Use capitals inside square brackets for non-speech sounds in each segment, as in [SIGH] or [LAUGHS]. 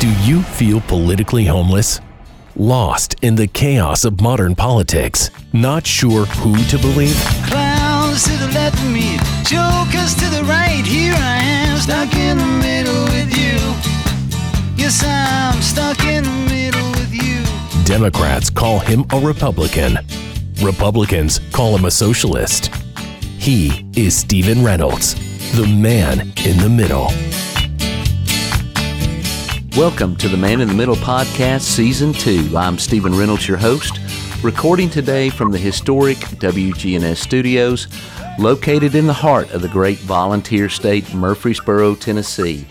Do you feel politically homeless? Lost in the chaos of modern politics? Not sure who to believe? Clowns to the left of me, jokers to the right. Here I am, stuck in the middle with you. Yes, I'm stuck in the middle with you. Democrats call him a Republican. Republicans call him a socialist. He is Stephen Reynolds, the man in the middle. Welcome to the Man in the Middle podcast, Season 2. I'm Stephen Reynolds, your host, recording today from the historic WGNS studios located in the heart of the great volunteer state, Murfreesboro, Tennessee.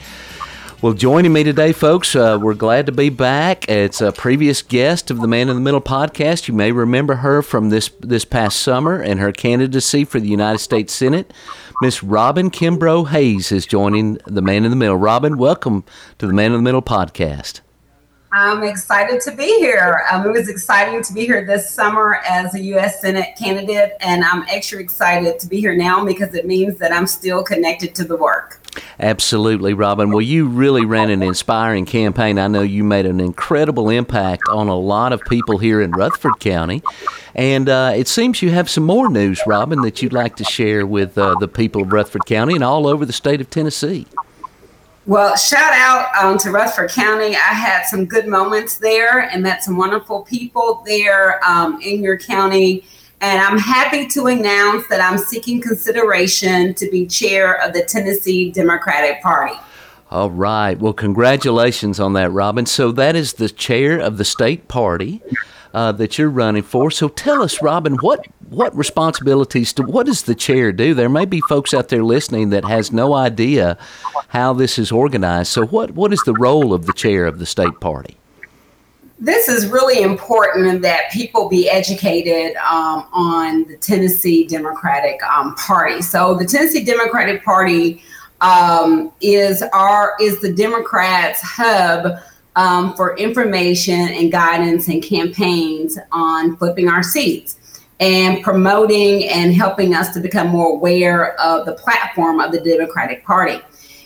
Well, joining me today, folks, uh, we're glad to be back. It's a previous guest of the Man in the Middle podcast. You may remember her from this this past summer and her candidacy for the United States Senate. Miss Robin Kimbrough Hayes is joining the Man in the Middle. Robin, welcome to the Man in the Middle podcast. I'm excited to be here. Um, it was exciting to be here this summer as a U.S. Senate candidate, and I'm extra excited to be here now because it means that I'm still connected to the work. Absolutely, Robin. Well, you really ran an inspiring campaign. I know you made an incredible impact on a lot of people here in Rutherford County. And uh, it seems you have some more news, Robin, that you'd like to share with uh, the people of Rutherford County and all over the state of Tennessee. Well, shout out um, to Rutherford County. I had some good moments there and met some wonderful people there um, in your county. And I'm happy to announce that I'm seeking consideration to be chair of the Tennessee Democratic Party. All right. Well, congratulations on that, Robin. So that is the chair of the state party uh, that you're running for. So tell us, Robin, what what responsibilities do what does the chair do? There may be folks out there listening that has no idea how this is organized. So what what is the role of the chair of the state party? This is really important that people be educated um, on the Tennessee Democratic um, Party. So the Tennessee Democratic Party um, is our is the Democrats' hub um, for information and guidance and campaigns on flipping our seats and promoting and helping us to become more aware of the platform of the Democratic Party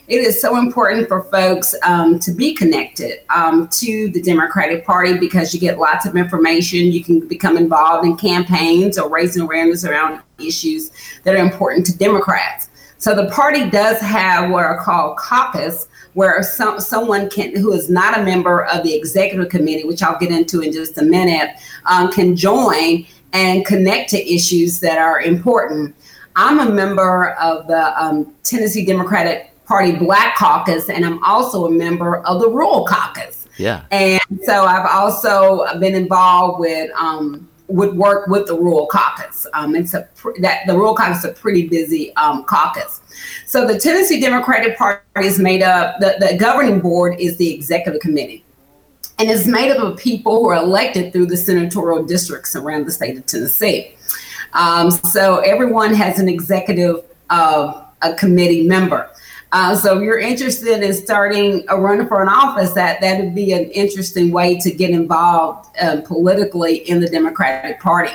it is so important for folks um, to be connected um, to the Democratic Party because you get lots of information. You can become involved in campaigns or raising awareness around issues that are important to Democrats. So the party does have what are called caucus, where some someone can who is not a member of the executive committee, which I'll get into in just a minute, um, can join and connect to issues that are important. I'm a member of the um, Tennessee Democratic Party Black Caucus, and I'm also a member of the Rural Caucus. Yeah. And so I've also been involved with um, would work with the Rural Caucus. Um, it's a that the Rural Caucus is a pretty busy um, caucus. So the Tennessee Democratic Party is made up. The, the governing board is the executive committee, and it's made up of people who are elected through the senatorial districts around the state of Tennessee. Um, so everyone has an executive uh, a committee member. Uh, so if you're interested in starting a run for an office, that that would be an interesting way to get involved uh, politically in the Democratic Party.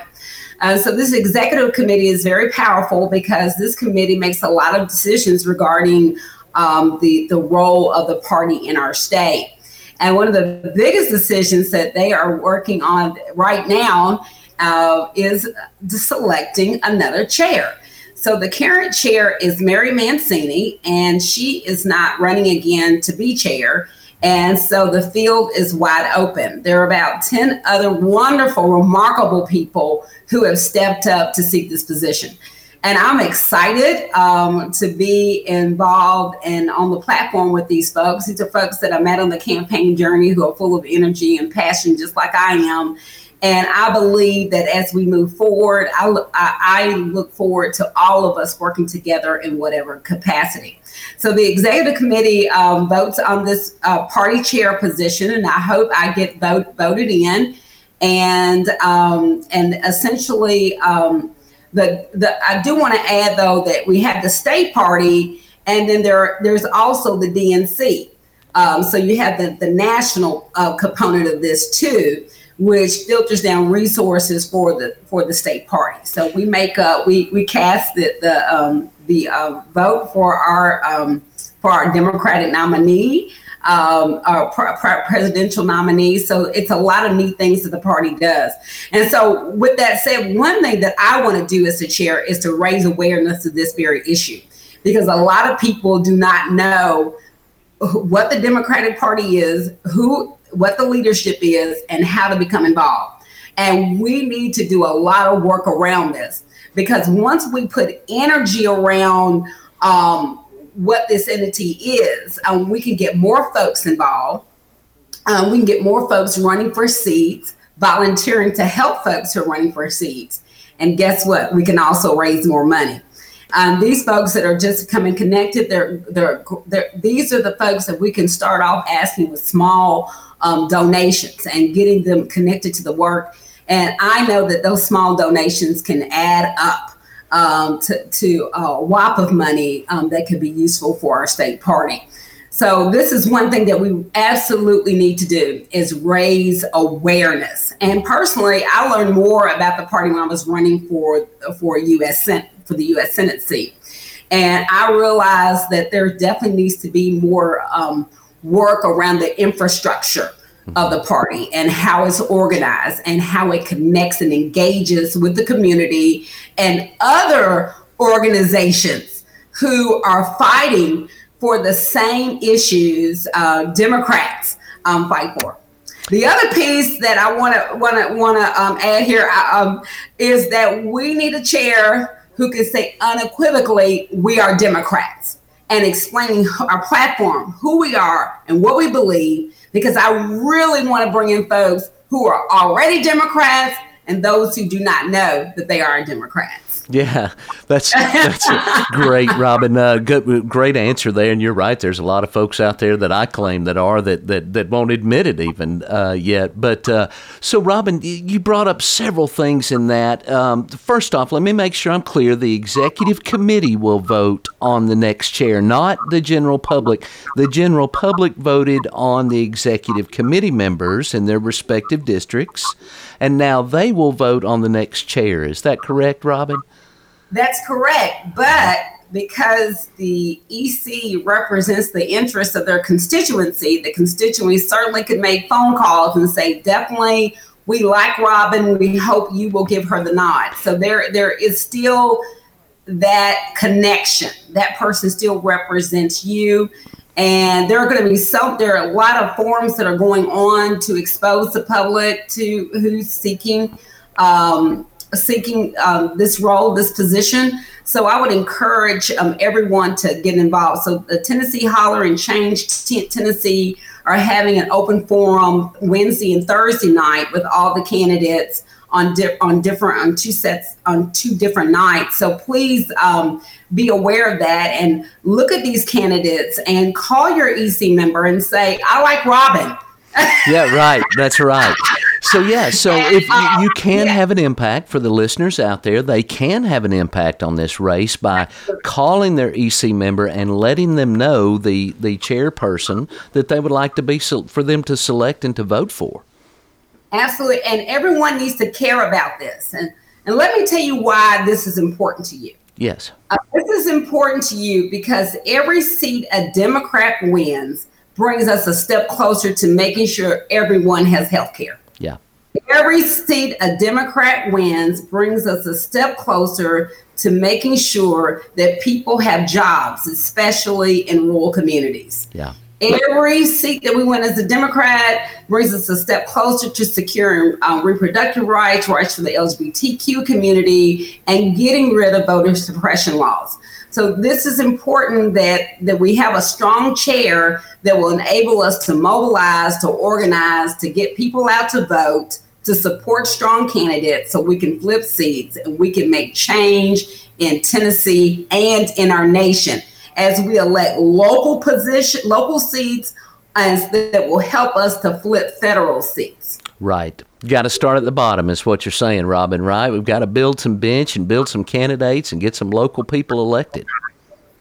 Uh, so this executive committee is very powerful because this committee makes a lot of decisions regarding um, the the role of the party in our state. And one of the biggest decisions that they are working on right now uh, is selecting another chair. So the current chair is Mary Mancini, and she is not running again to be chair. And so the field is wide open. There are about 10 other wonderful, remarkable people who have stepped up to seek this position. And I'm excited um, to be involved and on the platform with these folks. These are folks that I met on the campaign journey who are full of energy and passion, just like I am. And I believe that as we move forward, I, look, I, I look forward to all of us working together in whatever capacity. So the executive committee um, votes on this uh, party chair position, and I hope I get vote, voted in. And um, and essentially, um, the the I do want to add though that we have the state party, and then there there's also the DNC. Um, so you have the the national uh, component of this too which filters down resources for the for the state party. So we make a we we cast the the um, the uh, vote for our um, for our Democratic nominee. um, uh, presidential nominee. So it's a lot of neat things that the party does. And so, with that said, one thing that I want to do as a chair is to raise awareness of this very issue because a lot of people do not know what the Democratic Party is, who, what the leadership is, and how to become involved. And we need to do a lot of work around this because once we put energy around um, what this entity is, um, we can get more folks involved. Um, we can get more folks running for seats, volunteering to help folks who are running for seats. And guess what? We can also raise more money. Um, these folks that are just coming connected, they're, they're, they're, these are the folks that we can start off asking with small um, donations and getting them connected to the work. And I know that those small donations can add up um, to, to a whop of money um, that could be useful for our state party. So this is one thing that we absolutely need to do is raise awareness. And personally, I learned more about the party when I was running for for U.S. Senate for the U.S. Senate seat, and I realized that there definitely needs to be more um, work around the infrastructure of the party and how it's organized and how it connects and engages with the community and other organizations who are fighting for the same issues uh, Democrats um, fight for. The other piece that I want to want to want to um, add here um, is that we need a chair who can say unequivocally we are Democrats and explaining [LAUGHS] our platform, who we are, and what we believe, because I really want to bring in folks who are already Democrats and those who do not know that they are Democrats. Yeah, that's that's great, Robin. Uh, good, great answer there, and you're right. There's a lot of folks out there that I claim that are that that, that won't admit it even uh, yet. But uh, so, Robin, you brought up several things in that. Um, first off, let me make sure I'm clear. The executive committee will vote on the next chair, not the general public. The general public voted on the executive committee members in their respective districts, and now they will vote on the next chair. Is that correct, Robin? That's correct. But because the EC represents the interests of their constituency, the constituency certainly could make phone calls and say, definitely, we like Robin. We hope you will give her the nod. So there, there is still that connection. That person still represents you. And there are going to be some, there are a lot of forums that are going on to expose the public to who's seeking um, seeking um, this role, this position. So I would encourage um, everyone to get involved. So the Tennessee Holler and Change T- Tennessee are having an open forum Wednesday and Thursday night with all the candidates on di- on different on two sets on two different nights. So please um, be aware of that and look at these candidates and call your EC member and say, "I like Robin." Yeah, right. That's right. So yeah, so if you, you can have an impact for the listeners out there, they can have an impact on this race by calling their EC member and letting them know the the chairperson that they would like to be for them to select and to vote for. Absolutely, and everyone needs to care about this. And and let me tell you why this is important to you. Yes, uh, this is important to you because every seat a Democrat wins brings us a step closer to making sure everyone has health care. Yeah. Every seat a Democrat wins brings us a step closer to making sure that people have jobs, especially in rural communities. Yeah. Every seat that we win as a Democrat brings us a step closer to securing um, reproductive rights, rights for the LGBTQ community, and getting rid of voter suppression laws. So this is important that that we have a strong chair that will enable us to mobilize, to organize, to get people out to vote, to support strong candidates so we can flip seats and we can make change in Tennessee and in our nation as we elect local position local seats that will help us to flip federal seats. Right. Got to start at the bottom, is what you're saying, Robin, right? We've got to build some bench and build some candidates and get some local people elected.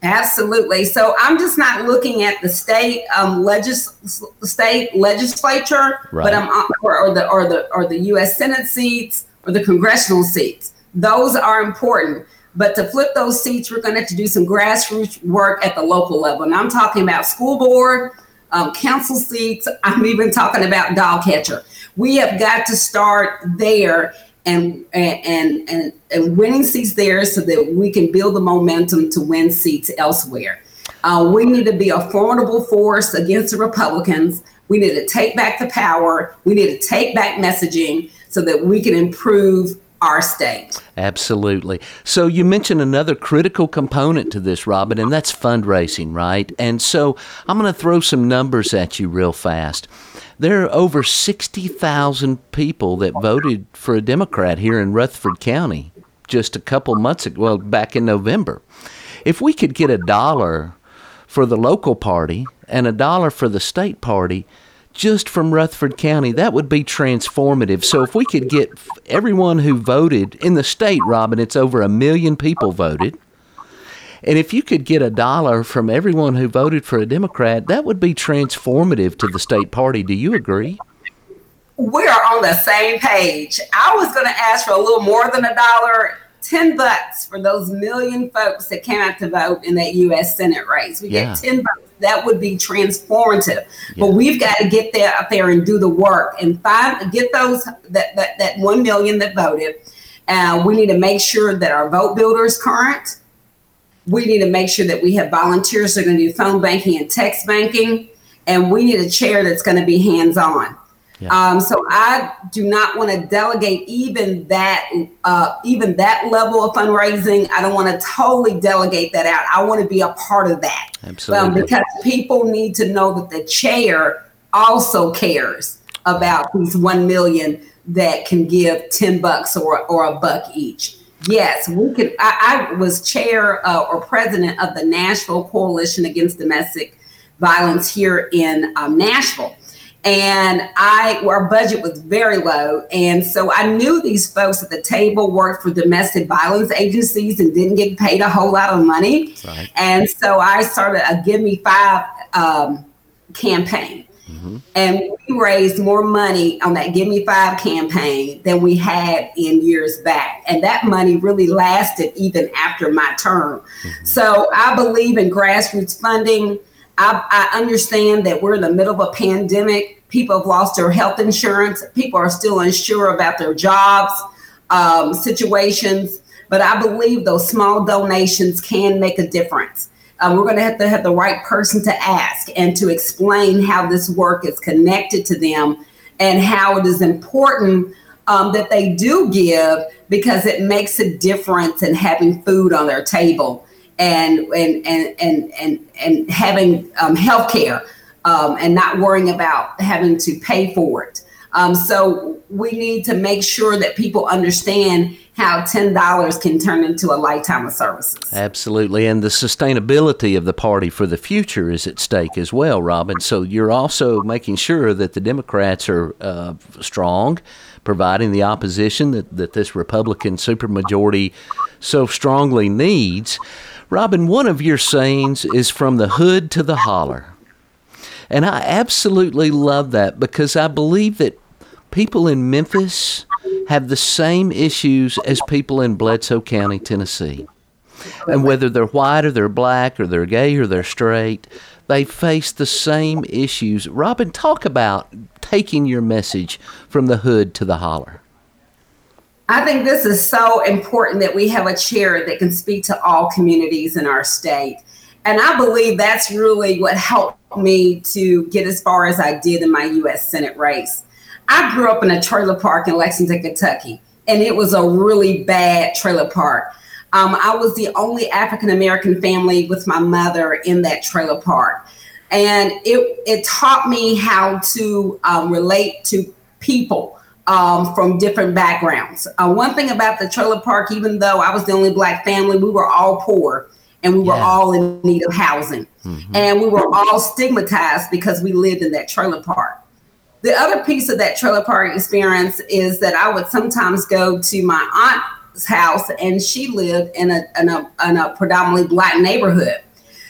Absolutely. So I'm just not looking at the state um, legis- state legislature, right. but I'm uh, or, or the or the or the U.S. Senate seats or the congressional seats. Those are important. But to flip those seats, we're going to have to do some grassroots work at the local level. And I'm talking about school board, um, council seats. I'm even talking about dog catcher. We have got to start there and and and and winning seats there so that we can build the momentum to win seats elsewhere. Uh, we need to be a formidable force against the Republicans. We need to take back the power. We need to take back messaging so that we can improve our state. Absolutely. So you mentioned another critical component to this, Robin, and that's fundraising, right? And so I'm going to throw some numbers at you real fast. There are over 60,000 people that voted for a Democrat here in Rutherford County just a couple months ago, well, back in November. If we could get a dollar for the local party and a dollar for the state party, just from Rutherford County, that would be transformative. So if we could get everyone who voted in the state, Robin, it's over a million people voted. And if you could get a dollar from everyone who voted for a Democrat, that would be transformative to the state party. Do you agree? We are on the same page. I was going to ask for a little more than a dollar 10 bucks for those million folks that came out to vote in that US Senate race. We yeah. get 10 bucks. That would be transformative. Yeah. But we've got to get there out there and do the work and find get those that that, that 1 million that voted. Uh, we need to make sure that our vote builder is current. We need to make sure that we have volunteers that are going to do phone banking and text banking. And we need a chair that's going to be hands on. Yeah. Um, so I do not want to delegate even that uh, even that level of fundraising. I don't want to totally delegate that out. I want to be a part of that. Absolutely. Um, because people need to know that the chair also cares about these one million that can give 10 bucks or, or a buck each. Yes, we could. I, I was chair uh, or president of the Nashville Coalition Against Domestic Violence here in um, Nashville and I our budget was very low, and so I knew these folks at the table worked for domestic violence agencies and didn't get paid a whole lot of money, right. and so I started a Give Me Five um, campaign, mm-hmm. and we raised more money on that Give Me Five campaign than we had in years back, and that money really lasted even after my term. Mm-hmm. So I believe in grassroots funding. I, I, understand that we're in the middle of a pandemic people have lost their health insurance. People are still unsure about their jobs um, situations. But I believe those small donations can make a difference. Uh, we're going to have to have the right person to ask and to explain how this work is connected to them and how it is important um, that they do give because it makes a difference in having food on their table and and and and and, having um, health care um, and not worrying about having to pay for it. Um, so we need to make sure that people understand how $10 can turn into a lifetime of services. Absolutely. And the sustainability of the party for the future is at stake as well, Robin. So you're also making sure that the Democrats are uh, strong, providing the opposition that, that this Republican supermajority so strongly needs. Robin, one of your sayings is from the hood to the holler. And I absolutely love that because I believe that people in Memphis have the same issues as people in Bledsoe County, Tennessee. And whether they're white or they're black or they're gay or they're straight, they face the same issues. Robin, talk about taking your message from the hood to the holler. I think this is so important that we have a chair that can speak to all communities in our state. And I believe that's really what helped me to get as far as I did in my US Senate race. I grew up in a trailer park in Lexington, Kentucky, and it was a really bad trailer park. Um, I was the only African American family with my mother in that trailer park. And it, it taught me how to um, relate to people um, from different backgrounds. Uh, one thing about the trailer park, even though I was the only black family, we were all poor and we were yeah. all in need of housing. Mm-hmm. And we were all stigmatized because we lived in that trailer park. The other piece of that trailer park experience is that I would sometimes go to my aunt's house, and she lived in a, in a, in a predominantly black neighborhood.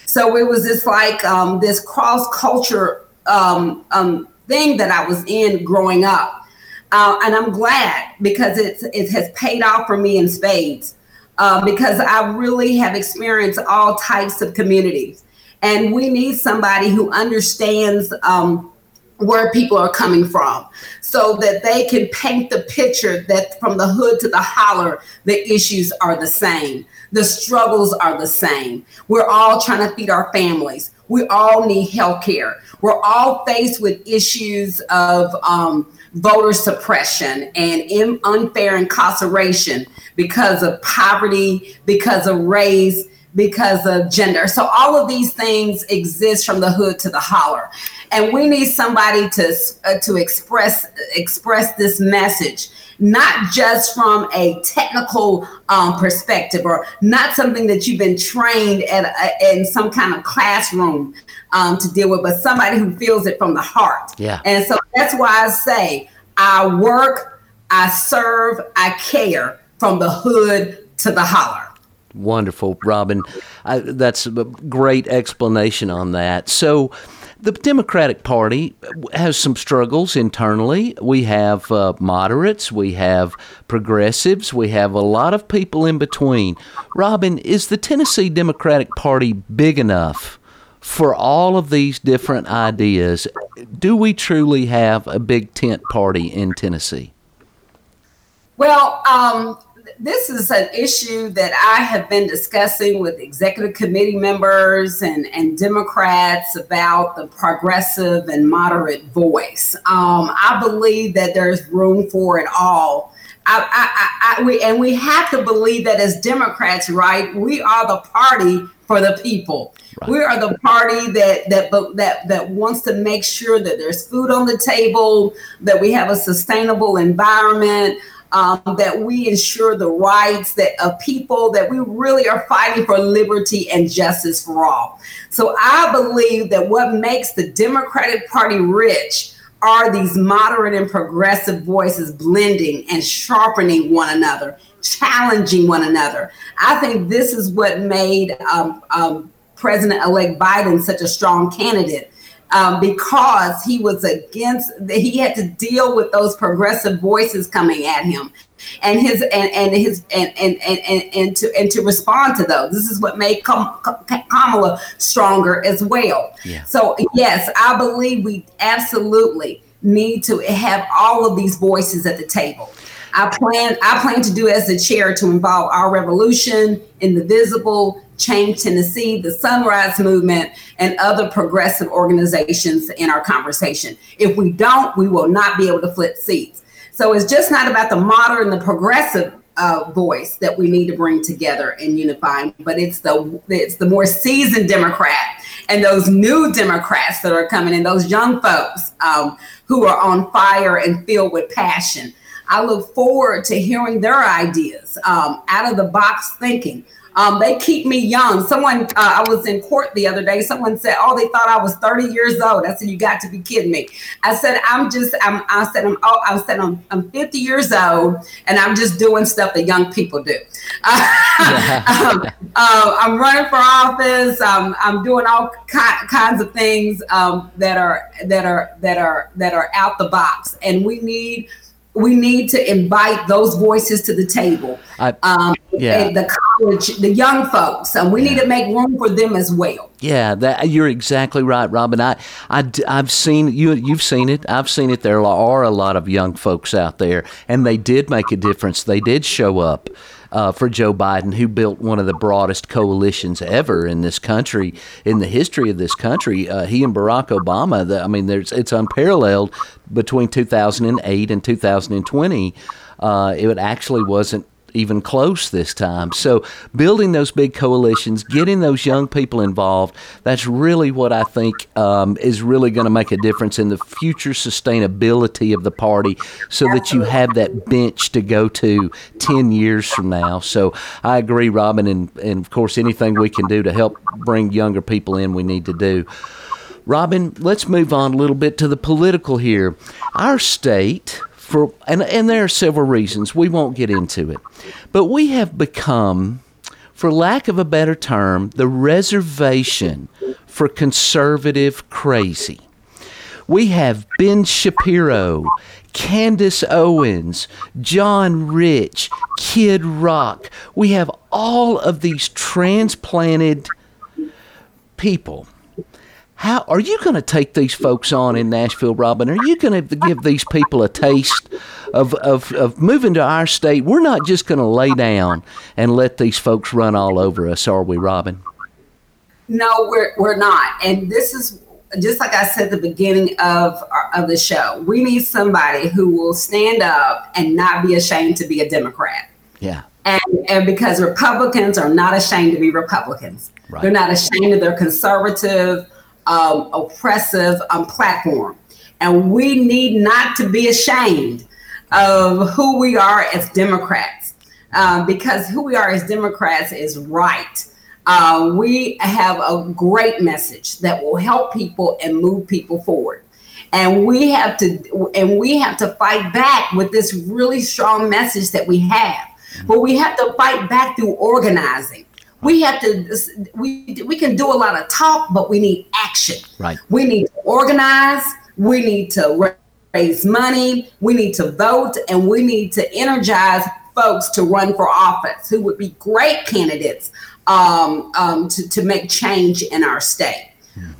So it was just like um, this cross culture um, um, thing that I was in growing up. Uh, and I'm glad because it's, it has paid off for me in spades uh, because I really have experienced all types of communities. and we need somebody who understands um, where people are coming from so that they can paint the picture that from the hood to the holler, the issues are the same. The struggles are the same. We're all trying to feed our families. We all need health care. We're all faced with issues of um, voter suppression and unfair incarceration because of poverty, because of race, because of gender. So all of these things exist from the hood to the holler, and we need somebody to uh, to express express this message, not just from a technical um, perspective or not something that you've been trained at a, in some kind of classroom um, to deal with, but somebody who feels it from the heart. Yeah. And so that's why I say I work, I serve, I care from the hood to the holler. Wonderful, Robin. I, that's a great explanation on that. So, the Democratic Party has some struggles internally. We have uh, moderates, we have progressives, we have a lot of people in between. Robin, is the Tennessee Democratic Party big enough for all of these different ideas? Do we truly have a big tent party in Tennessee? Well, um, this is an issue that I have been discussing with executive committee members and, and Democrats about the progressive and moderate voice. Um, I believe that there's room for it all. I, I, I, we, and we have to believe that as Democrats, right, we are the party for the people. Right. We are the party that that that that wants to make sure that there's food on the table, that we have a sustainable environment, um, that we ensure the rights that of people that we really are fighting for liberty and justice for all. So I believe that what makes the Democratic Party rich are these moderate and progressive voices blending and sharpening one another, challenging one another. I think this is what made um, um, President-elect Biden such a strong candidate um, because he was against he had to deal with those progressive voices coming at him. And his and and his and and and, and, and to and to respond to those. This is what made kamala stronger as well. Yeah. so yes i believe we absolutely need to have all of these voices at the table I plan I plan to do as the chair to involve our revolution, Indivisible, Change Tennessee, the Sunrise Movement, and other progressive organizations in our conversation. If we don't, we will not be able to flip seats. So it's just not about the modern, the progressive uh, voice that we need to bring together and unify, but it's the it's the more seasoned Democrat and those new Democrats that are coming in, those young folks um, who are on fire and filled with passion. I look forward to hearing their ideas, um, out of the box thinking. Um, they keep me young. Someone, uh, I was in court the other day. Someone said, "Oh, they thought I was 30 years old." I said, "You got to be kidding me." I said, "I'm just," I'm, I said, "I'm," oh, I said, I'm, "I'm 50 years old, and I'm just doing stuff that young people do." [LAUGHS] um, uh, I'm running for office. Um, I'm doing all ki- kinds of things um, that are that are that are that are out the box, and we need we need to invite those voices to the table. I, um, yeah. the college, the young folks, and we yeah. need to make room for them as well. Yeah, that you're exactly right, Robin. I, I, I've seen you. You've seen it. I've seen it. There are a lot of young folks out there, and they did make a difference. They did show up uh, for Joe Biden, who built one of the broadest coalitions ever in this country, in the history of this country. Uh, he and Barack Obama. The, I mean, it's unparalleled between 2008 and 2020. Uh, it actually wasn't even close this time. So, building those big coalitions, getting those young people involved, that's really what I think um, is really going to make a difference in the future sustainability of the party so that you have that bench to go to 10 years from now. So, I agree, Robin, and, and of course, anything we can do to help bring younger people in, we need to do. Robin, let's move on a little bit to the political here. Our state, for and and there are several reasons. We won't get into it. But we have become for lack of a better term the reservation for conservative crazy. We have Ben Shapiro, Candace Owens, John Rich, Kid Rock. We have all of these transplanted people How are you going to take these folks on in Nashville, Robin? Are you going to give these people a taste of, of, of moving to our state? We're not just going to lay down and let these folks run all over us, are we, Robin? No, we're, we're not. And this is just like I said at the beginning of, uh, of the show, we need somebody who will stand up and not be ashamed to be a Democrat. Yeah. And, and because Republicans are not ashamed to be Republicans, Right. they're not ashamed of their conservative, um, oppressive um, platform. And we need not to be ashamed of who we are as Democrats, um, because who we are as Democrats is right. Uh, we have a great message that will help people and move people forward and we have to and we have to fight back with this really strong message that we have but we have to fight back through organizing we have to we we can do a lot of talk but we need action. Right. we need to organize. We need to raise money. We need to vote and we need to energize folks to run for office who would be great candidates um, um, to, to make change in our state.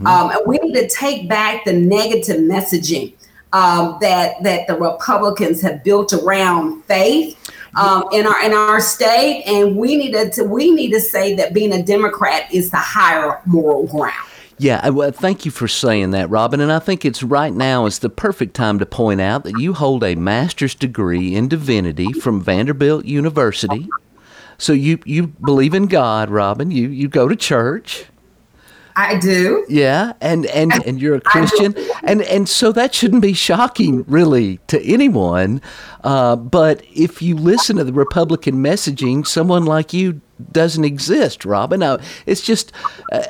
Um, and we need to take back the negative messaging um, that that the Republicans have built around faith um, in our in our state, and we need to we need to say that being a Democrat is the higher moral ground. Yeah, well, thank you for saying that, Robin. And I think it's right now is the perfect time to point out that you hold a master's degree in divinity from Vanderbilt University. So you you believe in God, Robin. You you go to church. I do. Yeah, and and and you're a Christian, and and so that shouldn't be shocking, really, to anyone. Uh, but if you listen to the Republican messaging, someone like you doesn't exist, Robin. Uh, it's just uh,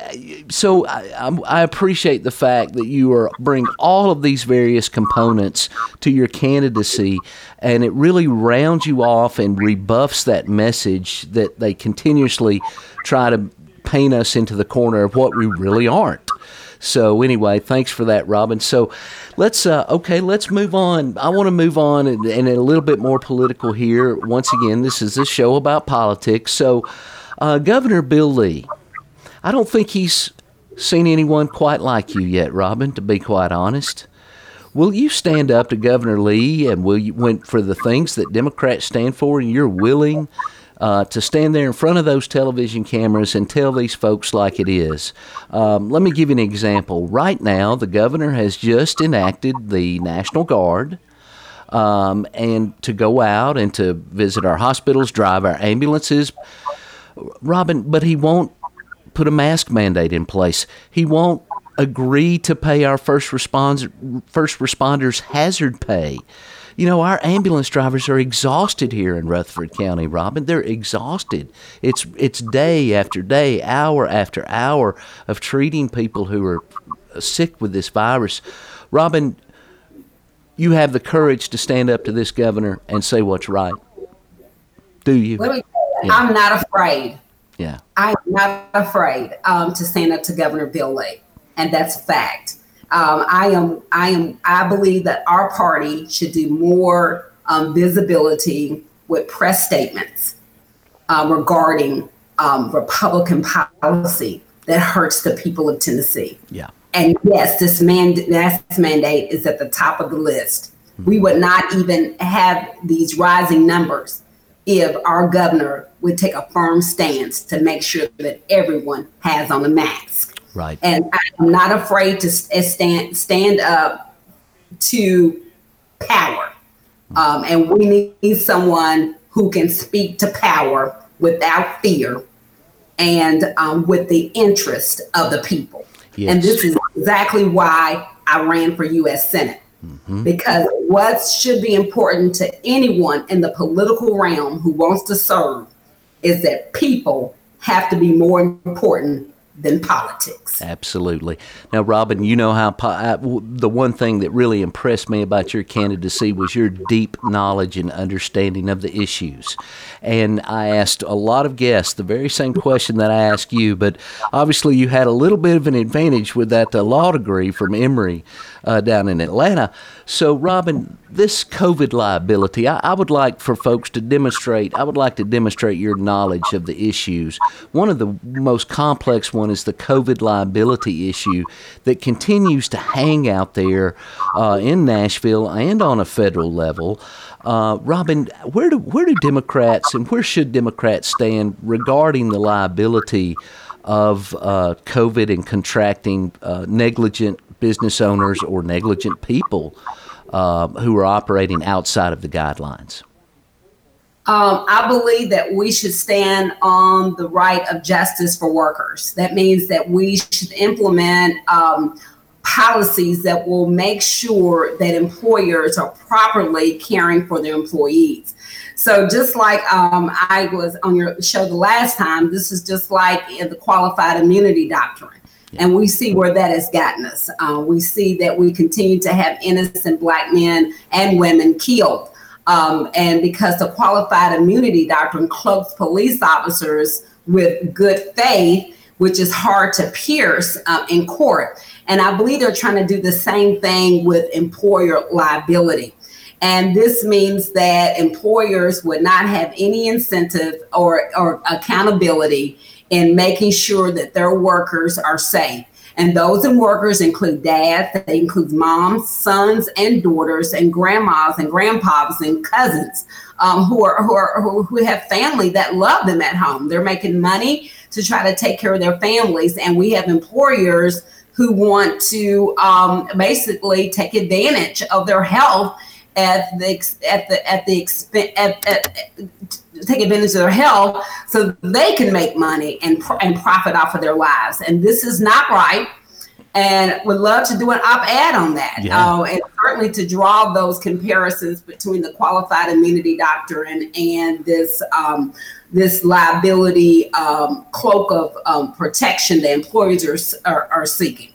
so I, I appreciate the fact that you are bring all of these various components to your candidacy, and it really rounds you off and rebuffs that message that they continuously try to paint us into the corner of what we really aren't. So anyway, thanks for that, Robin. So let's uh, okay, let's move on. I want to move on and, and a little bit more political here. Once again, this is a show about politics. So uh, Governor Bill Lee, I don't think he's seen anyone quite like you yet, Robin. To be quite honest. Will you stand up to Governor Lee and will you went for the things that Democrats stand for and you're willing uh, to stand there in front of those television cameras and tell these folks like it is? Um, let me give you an example. Right now, the governor has just enacted the National Guard um, and to go out and to visit our hospitals, drive our ambulances. Robin, but he won't put a mask mandate in place. He won't agree to pay our first responders first responders hazard pay. You know, our ambulance drivers are exhausted here in Rutherford County, Robin. They're exhausted. It's it's day after day, hour after hour of treating people who are sick with this virus. Robin, you have the courage to stand up to this governor and say what's right. Do you? Me. Yeah. I'm not afraid. Yeah. I am not afraid um, to stand up to Governor Bill Lee, and that's a fact. Um, I am. I am. I believe that our party should do more um, visibility with press statements uh, regarding um, Republican policy that hurts the people of Tennessee. Yeah. And yes, this man mask mandate is at the top of the list. We would not even have these rising numbers if our governor would take a firm stance to make sure that everyone has on a mask. Right. And I'm not afraid to stand stand up to power. Um, and we need someone who can speak to power without fear and um, with the interest of the people. And this is exactly why I ran for U.S. Senate. Because what should be important to anyone in the political realm who wants to serve is that people have to be more important than politics. Absolutely. Now, Robin, you know how po- w- the one thing that really impressed me about your candidacy was your deep knowledge and understanding of the issues. And I asked a lot of guests the very same question that I asked you, but obviously you had a little bit of an advantage with that uh, law degree from Emory uh, down in Atlanta. So, Robin, this COVID liability, I, I would like for folks to demonstrate, I would like to demonstrate your knowledge of the issues. One of the most complex ones one is the COVID liability issue that continues to hang out there uh, in Nashville and on a federal level. Uh, Robin, where do where do Democrats and where should Democrats stand regarding the liability of uh, COVID and contracting uh, negligent business owners or negligent people uh, who are operating outside of the guidelines? Um, I believe that we should stand on the right of justice for workers. That means that we should implement um, policies that will make sure that employers are properly caring for their employees. So just like um, I was on your show the last time, this is just like the qualified immunity doctrine. And we see where that has gotten us. Uh, we see that we continue to have innocent black men and women killed. Um, and because the qualified immunity doctrine cloaks police officers with good faith, which is hard to pierce um, in court. And I believe they're trying to do the same thing with employer liability. And this means that employers would not have any incentive or, or accountability in making sure that their workers are safe. And those and workers include dads, they include moms, sons, and daughters, and grandmas and grandpas and cousins um, who are who are who, who have family that love them at home. They're making money to try to take care of their families, and we have employers who want to um, basically take advantage of their health at the at the at the expense at, at, take advantage of their health so they can make money and and profit off of their lives. And this is not right. And would love to do an op-ed on that yeah. uh, and certainly to draw those comparisons between the qualified immunity doctrine and this um, this liability um, cloak of um, protection that employers are, are, are seeking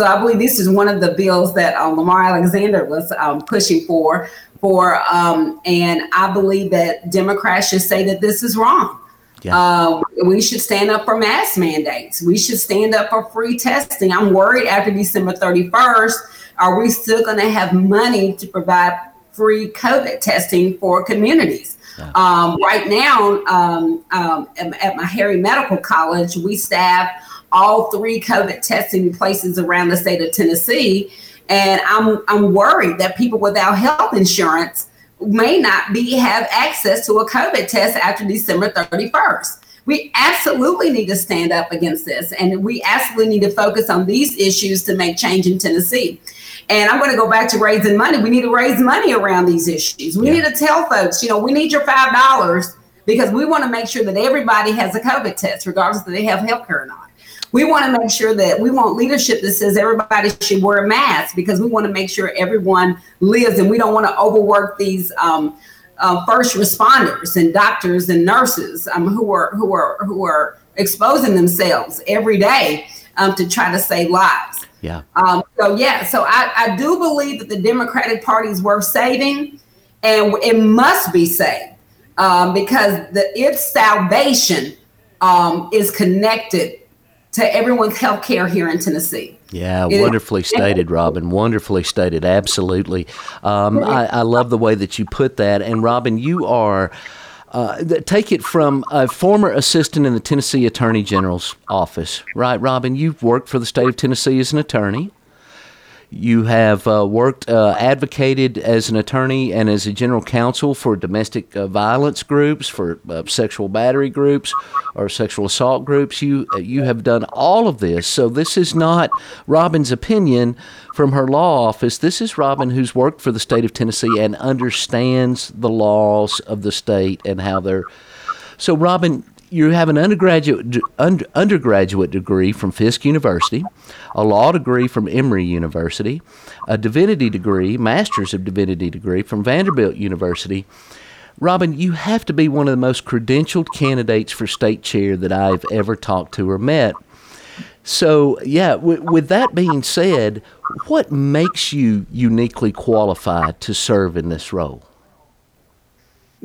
so I believe this is one of the bills that uh, Lamar Alexander was um, pushing for. For um, and I believe that Democrats should say that this is wrong. Yeah. Uh, we should stand up for mask mandates. We should stand up for free testing. I'm worried after December 31st, are we still going to have money to provide free COVID testing for communities? Yeah. Um, right now, um, um, at Meharry Medical College, we staff all three COVID testing places around the state of Tennessee. And I'm I'm worried that people without health insurance may not be have access to a COVID test after December 31st. We absolutely need to stand up against this, and we absolutely need to focus on these issues to make change in Tennessee. And I'm going to go back to raising money. We need to raise money around these issues. We yeah. need to tell folks, you know, we need your five dollars because we want to make sure that everybody has a COVID test, regardless if they have health care or not. We want to make sure that we want leadership that says everybody should wear a mask because we want to make sure everyone lives and we don't want to overwork these um, uh, first responders and doctors and nurses um, who are who are who are exposing themselves every day um, to try to save lives. Yeah. Um, so yeah, so I, I do believe that the Democratic Party is worth saving, and it must be saved um, because the, its salvation um, is connected to everyone's health care here in Tennessee. Yeah, wonderfully [LAUGHS] stated, Robin. Wonderfully stated. Absolutely. Um, I, I, love the way that you put that. And Robin, you are. Uh, take it from a former assistant in the Tennessee Attorney General's office, right, Robin? You've worked for the state of Tennessee as an attorney. You have uh, worked, uh, advocated as an attorney and as a general counsel for domestic uh, violence groups, for uh, sexual battery groups, or sexual assault groups. You uh, you have done all of this. So this is not Robin's opinion from her law office. This is Robin who's worked for the state of Tennessee and understands the laws of the state and how they're. So Robin, you have an undergraduate undergraduate degree from Fisk University, a law degree from Emory University, a divinity degree, master's of divinity degree from Vanderbilt University. Robin, you have to be one of the most credentialed candidates for state chair that I've ever talked to or met. So, yeah, w- with that being said, what makes you uniquely qualified to serve in this role?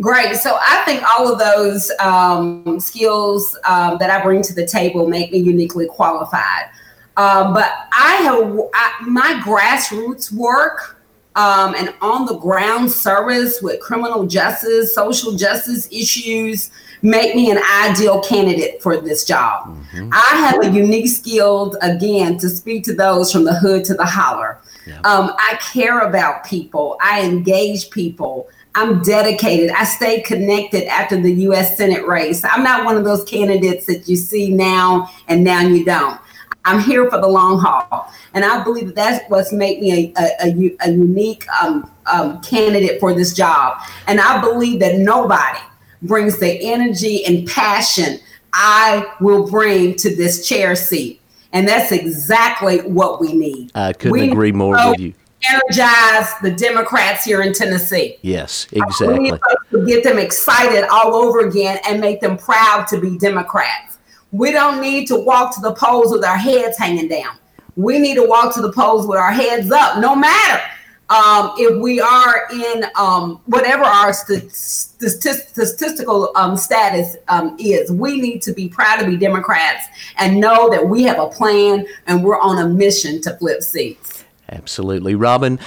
Great. So I think all of those um, skills um, that I bring to the table make me uniquely qualified. Um, but I have I, my grassroots work um, and on the ground service with criminal justice, social justice issues make me an ideal candidate for this job. Mm-hmm. I have a unique skill, again, to speak to those from the hood to the holler. Yeah. Um, I care about people, I engage people. I'm dedicated. I stay connected after the US Senate race. I'm not one of those candidates that you see now and now you don't. I'm here for the long haul. And I believe that that's what's made me a, a, a, a unique um, um, candidate for this job. And I believe that nobody brings the energy and passion I will bring to this chair seat. And that's exactly what we need. I couldn't we agree more with you. Energize the Democrats here in Tennessee. Yes, exactly. We need to get them excited all over again and make them proud to be Democrats. We don't need to walk to the polls with our heads hanging down. We need to walk to the polls with our heads up, no matter um, if we are in um, whatever our st- st- statistical um, status um, is. We need to be proud to be Democrats and know that we have a plan and we're on a mission to flip seats. Absolutely. Robin,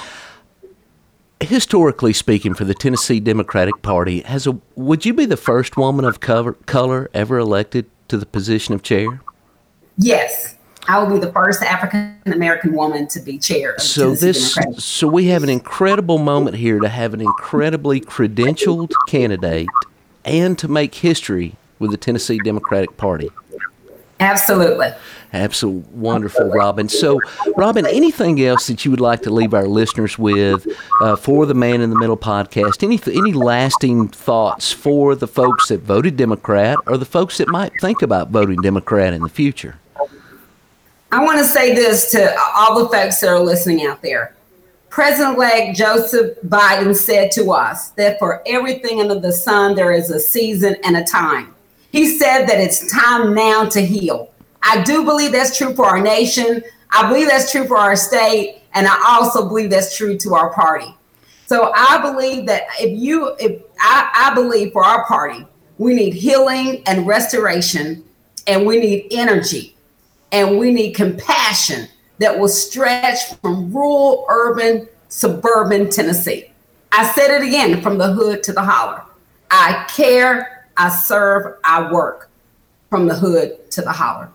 historically speaking, for the Tennessee Democratic Party, has a would you be the first woman of cover, color ever elected to the position of chair? Yes. I will be the first African American woman to be chair. so this, so we have an incredible moment here to have an incredibly credentialed candidate, and to make history with the Tennessee Democratic Party. Absolutely. Absolutely wonderful, Robin. So, Robin, anything else that you would like to leave our listeners with uh, for the Man in the Middle podcast? Any any lasting thoughts for the folks that voted Democrat or the folks that might think about voting Democrat in the future? I want to say this to all the folks that are listening out there. President-elect Joseph Biden said to us that for everything under the sun, there is a season and a time. He said that it's time now to heal. I do believe that's true for our nation. I believe that's true for our state. And I also believe that's true to our party. So I believe that if you, if I, I believe for our party, we need healing and restoration, and we need energy, and we need compassion that will stretch from rural, urban, suburban Tennessee. I said it again from the hood to the holler. I care, I serve, I work from the hood to the holler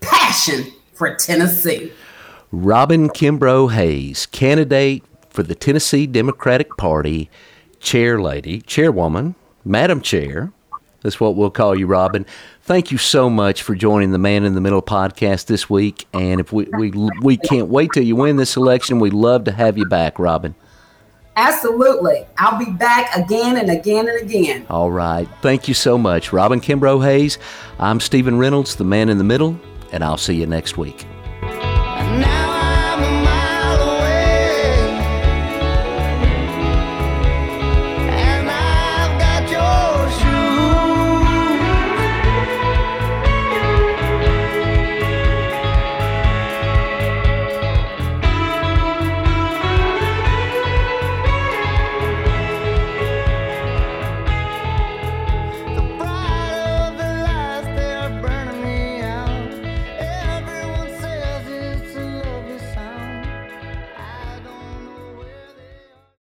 passion for Tennessee. Robin Kimbrough Hayes, candidate for the Tennessee Democratic Party, chair lady, chairwoman, madam chair. That's what we'll call you, Robin. Thank you so much for joining the Man in the Middle podcast this week. And if we we we can't wait till you win this election, we'd love to have you back, Robin. Absolutely. I'll be back again and again and again. All right. Thank you so much. Robin Kimbrough Hayes. I'm Stephen Reynolds, the man in the middle and I'll see you next week.